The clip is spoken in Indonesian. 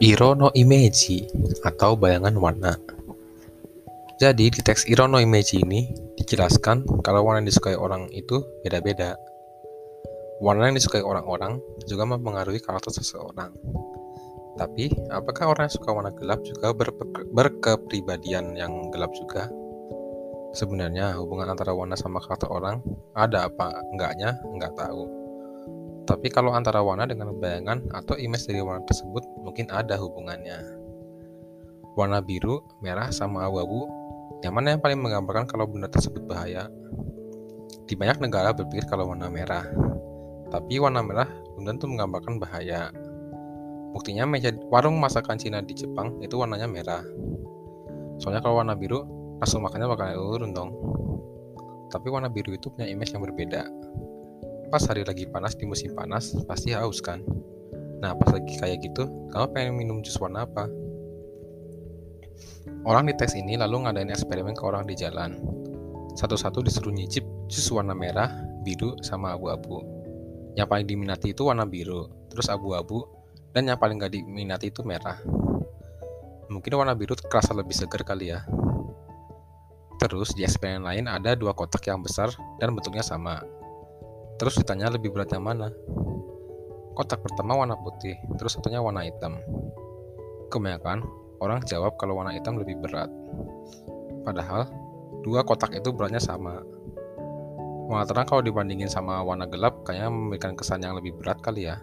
Irono Imeji atau bayangan warna. Jadi di teks Irono Imeji ini dijelaskan kalau warna yang disukai orang itu beda-beda. Warna yang disukai orang-orang juga mempengaruhi karakter seseorang. Tapi, apakah orang yang suka warna gelap juga berkepribadian yang gelap juga? Sebenarnya hubungan antara warna sama karakter orang ada apa enggaknya enggak tahu. Tapi kalau antara warna dengan bayangan atau image dari warna tersebut mungkin ada hubungannya. Warna biru, merah, sama abu-abu, yang mana yang paling menggambarkan kalau benda tersebut bahaya? Di banyak negara berpikir kalau warna merah, tapi warna merah belum tentu menggambarkan bahaya. Buktinya meja warung masakan Cina di Jepang itu warnanya merah. Soalnya kalau warna biru, langsung makannya bakal urun dong. Tapi warna biru itu punya image yang berbeda. Pas hari lagi panas di musim panas, pasti haus kan? Nah, pas lagi kayak gitu, kamu pengen minum jus warna apa? Orang di teks ini lalu ngadain eksperimen ke orang di jalan. Satu-satu disuruh nyicip jus warna merah, biru, sama abu-abu. Yang paling diminati itu warna biru, terus abu-abu, dan yang paling gak diminati itu merah. Mungkin warna biru kerasa lebih segar kali ya. Terus di eksperimen lain ada dua kotak yang besar dan bentuknya sama. Terus ditanya lebih berat yang mana? Kotak pertama warna putih, terus satunya warna hitam. Kebanyakan orang jawab kalau warna hitam lebih berat. Padahal dua kotak itu beratnya sama. Warna terang kalau dibandingin sama warna gelap kayaknya memberikan kesan yang lebih berat kali ya.